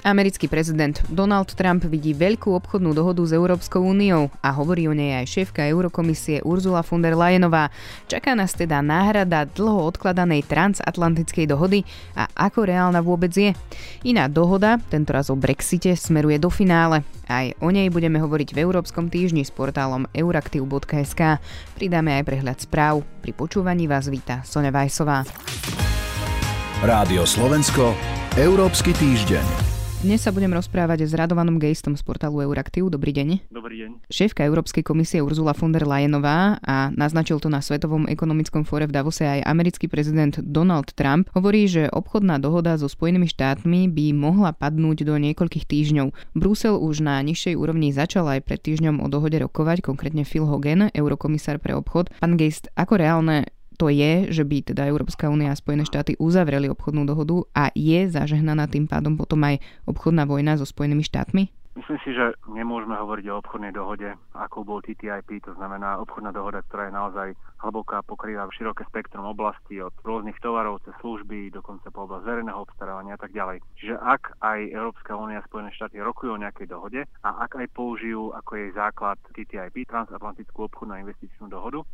Americký prezident Donald Trump vidí veľkú obchodnú dohodu s Európskou úniou a hovorí o nej aj šéfka Eurokomisie Ursula von der Leyenová. Čaká nás teda náhrada dlho odkladanej transatlantickej dohody a ako reálna vôbec je. Iná dohoda, tentoraz o Brexite, smeruje do finále. Aj o nej budeme hovoriť v Európskom týždni s portálom euraktiv.sk. Pridáme aj prehľad správ. Pri počúvaní vás víta Sonja Vajsová. Rádio Slovensko, Európsky týždeň. Dnes sa budem rozprávať s Radovanom Gejstom z portálu Euraktiv. Dobrý deň. Dobrý deň. Šéfka Európskej komisie Ursula von der Leyenová a naznačil to na Svetovom ekonomickom fóre v Davose aj americký prezident Donald Trump hovorí, že obchodná dohoda so Spojenými štátmi by mohla padnúť do niekoľkých týždňov. Brusel už na nižšej úrovni začal aj pred týždňom o dohode rokovať, konkrétne Phil Hogan, eurokomisár pre obchod. Pán Geist, ako reálne to je, že by teda Európska únia a Spojené štáty uzavreli obchodnú dohodu a je zažehnaná tým pádom potom aj obchodná vojna so Spojenými štátmi? Myslím si, že nemôžeme hovoriť o obchodnej dohode, ako bol TTIP, to znamená obchodná dohoda, ktorá je naozaj hlboká, pokrýva široké spektrum oblastí od rôznych tovarov cez služby, dokonca po oblasť verejného obstarávania a tak ďalej. Čiže ak aj Európska únia a Spojené štáty rokujú o nejakej dohode a ak aj použijú ako jej základ TTIP, transatlantickú obchodnú a investičnú dohodu,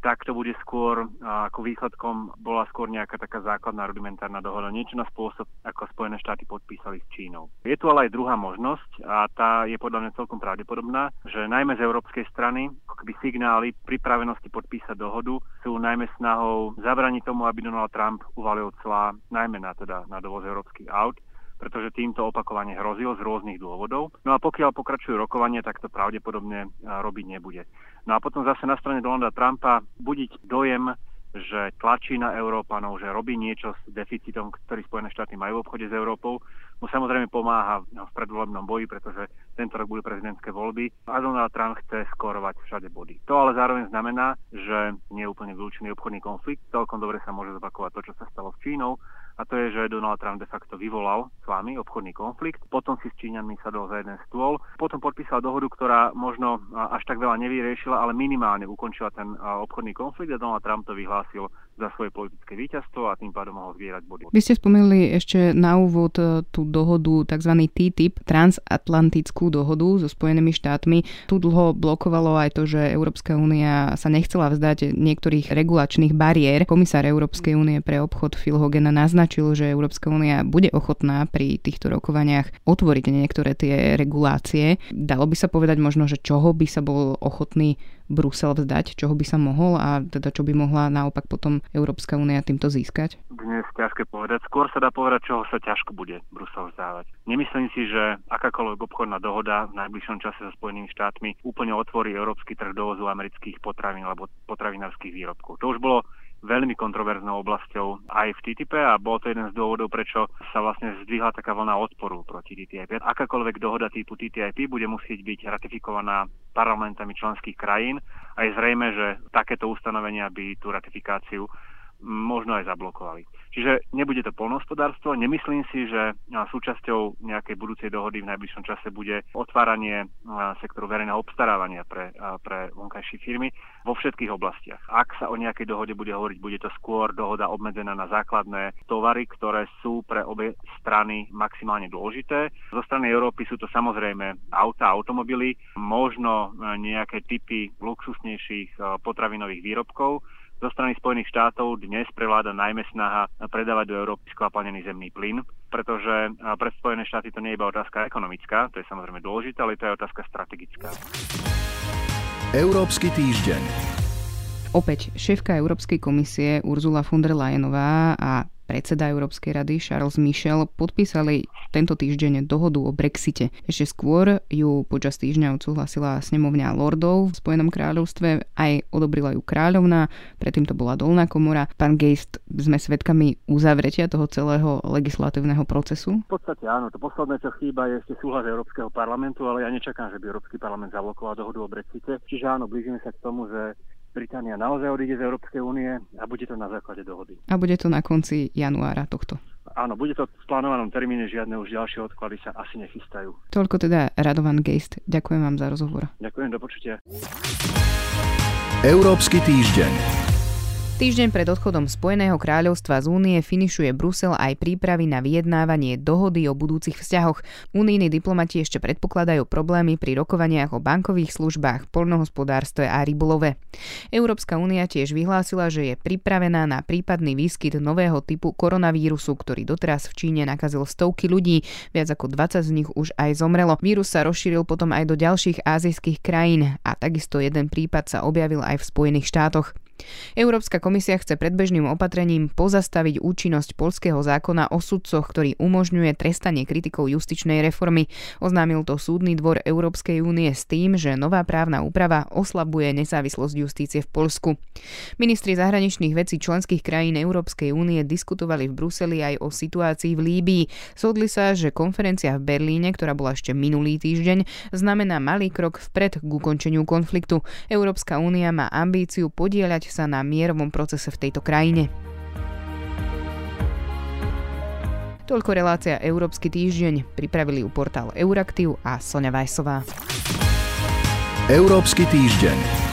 tak to bude skôr, ako výsledkom bola skôr nejaká taká základná rudimentárna dohoda, niečo na spôsob, ako Spojené štáty podpísali s Čínou. Je tu ale aj druhá možnosť a tá je podľa mňa celkom pravdepodobná, že najmä z európskej strany akoby signály pripravenosti podpísať dohodu sú najmä snahou zabraniť tomu, aby Donald Trump uvalil clá najmä na, teda, na dovoz európskych aut pretože týmto opakovane hrozil z rôznych dôvodov. No a pokiaľ pokračujú rokovanie, tak to pravdepodobne robiť nebude. No a potom zase na strane Donalda Trumpa budiť dojem, že tlačí na Európanov, že robí niečo s deficitom, ktorý Spojené štáty majú v obchode s Európou, mu samozrejme pomáha v predvolebnom boji, pretože tento rok budú prezidentské voľby a Donald Trump chce skorovať všade body. To ale zároveň znamená, že nie je úplne vylúčený obchodný konflikt. Celkom dobre sa môže zopakovať to, čo sa stalo s Čínou, a to je, že Donald Trump de facto vyvolal s vami obchodný konflikt, potom si s Číňanmi sadol za jeden stôl, potom podpísal dohodu, ktorá možno až tak veľa nevyriešila, ale minimálne ukončila ten obchodný konflikt a Donald Trump to vyhlásil za svoje politické víťazstvo a tým pádom mohol zbierať body. Vy ste spomenuli ešte na úvod e, tú dohodu, tzv. TTIP, transatlantickú dohodu so Spojenými štátmi. Tu dlho blokovalo aj to, že Európska únia sa nechcela vzdať niektorých regulačných bariér. Komisár Európskej únie pre obchod Phil Hogan naznačil, že Európska únia bude ochotná pri týchto rokovaniach otvoriť niektoré tie regulácie. Dalo by sa povedať možno, že čoho by sa bol ochotný Brusel vzdať, čoho by sa mohol a teda čo by mohla naopak potom Európska únia týmto získať? Dnes ťažké povedať. Skôr sa dá povedať, čoho sa ťažko bude Brusel vzdávať. Nemyslím si, že akákoľvek obchodná dohoda v najbližšom čase so Spojenými štátmi úplne otvorí európsky trh dovozu amerických potravín alebo potravinárskych výrobkov. To už bolo veľmi kontroverznou oblasťou aj v TTIP a bol to jeden z dôvodov, prečo sa vlastne zdvihla taká vlna odporu proti TTIP. Akákoľvek dohoda typu TTIP bude musieť byť ratifikovaná parlamentami členských krajín a je zrejme, že takéto ustanovenia by tú ratifikáciu možno aj zablokovali. Čiže nebude to polnohospodárstvo. Nemyslím si, že súčasťou nejakej budúcej dohody v najbližšom čase bude otváranie sektoru verejného obstarávania pre, pre vonkajšie firmy vo všetkých oblastiach. Ak sa o nejakej dohode bude hovoriť, bude to skôr dohoda obmedzená na základné tovary, ktoré sú pre obe strany maximálne dôležité. Zo strany Európy sú to samozrejme auta, automobily, možno nejaké typy luxusnejších potravinových výrobkov, zo strany Spojených štátov dnes prevláda najmä snaha predávať do Európy skvapalnený zemný plyn, pretože pre Spojené štáty to nie je iba otázka ekonomická, to je samozrejme dôležité, ale to je otázka strategická. Európsky týždeň. Opäť šéfka Európskej komisie Ursula von der Leyenová a predseda Európskej rady Charles Michel podpísali tento týždeň dohodu o Brexite. Ešte skôr ju počas týždňa odsúhlasila snemovňa lordov v Spojenom kráľovstve, aj odobrila ju kráľovna, predtým to bola dolná komora. Pán Geist, sme svedkami uzavretia toho celého legislatívneho procesu? V podstate áno, to posledné, čo chýba, je ešte súhlas Európskeho parlamentu, ale ja nečakám, že by Európsky parlament zablokoval dohodu o Brexite. Čiže áno, blížime sa k tomu, že Británia naozaj odíde z Európskej únie a bude to na základe dohody. A bude to na konci januára tohto. Áno, bude to v plánovanom termíne, žiadne už ďalšie odklady sa asi nechystajú. Toľko teda Radovan Geist. Ďakujem vám za rozhovor. Ďakujem, do počutia. Európsky týždeň. Týždeň pred odchodom Spojeného kráľovstva z únie finišuje Brusel aj prípravy na vyjednávanie dohody o budúcich vzťahoch. Unijní diplomati ešte predpokladajú problémy pri rokovaniach o bankových službách, poľnohospodárstve a rybolove. Európska únia tiež vyhlásila, že je pripravená na prípadný výskyt nového typu koronavírusu, ktorý doteraz v Číne nakazil stovky ľudí, viac ako 20 z nich už aj zomrelo. Vírus sa rozšíril potom aj do ďalších azijských krajín a takisto jeden prípad sa objavil aj v Spojených štátoch. Európska komisia chce predbežným opatrením pozastaviť účinnosť polského zákona o sudcoch, ktorý umožňuje trestanie kritikov justičnej reformy. Oznámil to súdny dvor Európskej únie s tým, že nová právna úprava oslabuje nezávislosť justície v Polsku. Ministri zahraničných vecí členských krajín Európskej únie diskutovali v Bruseli aj o situácii v Líbii. Shodli sa, že konferencia v Berlíne, ktorá bola ešte minulý týždeň, znamená malý krok vpred k ukončeniu konfliktu. Európska únia má ambíciu podieľať sa na mierovom procese v tejto krajine. Toľko relácia Európsky týždeň. Pripravili ju portál Euraktiv a Sonja Vajsová. Európsky týždeň.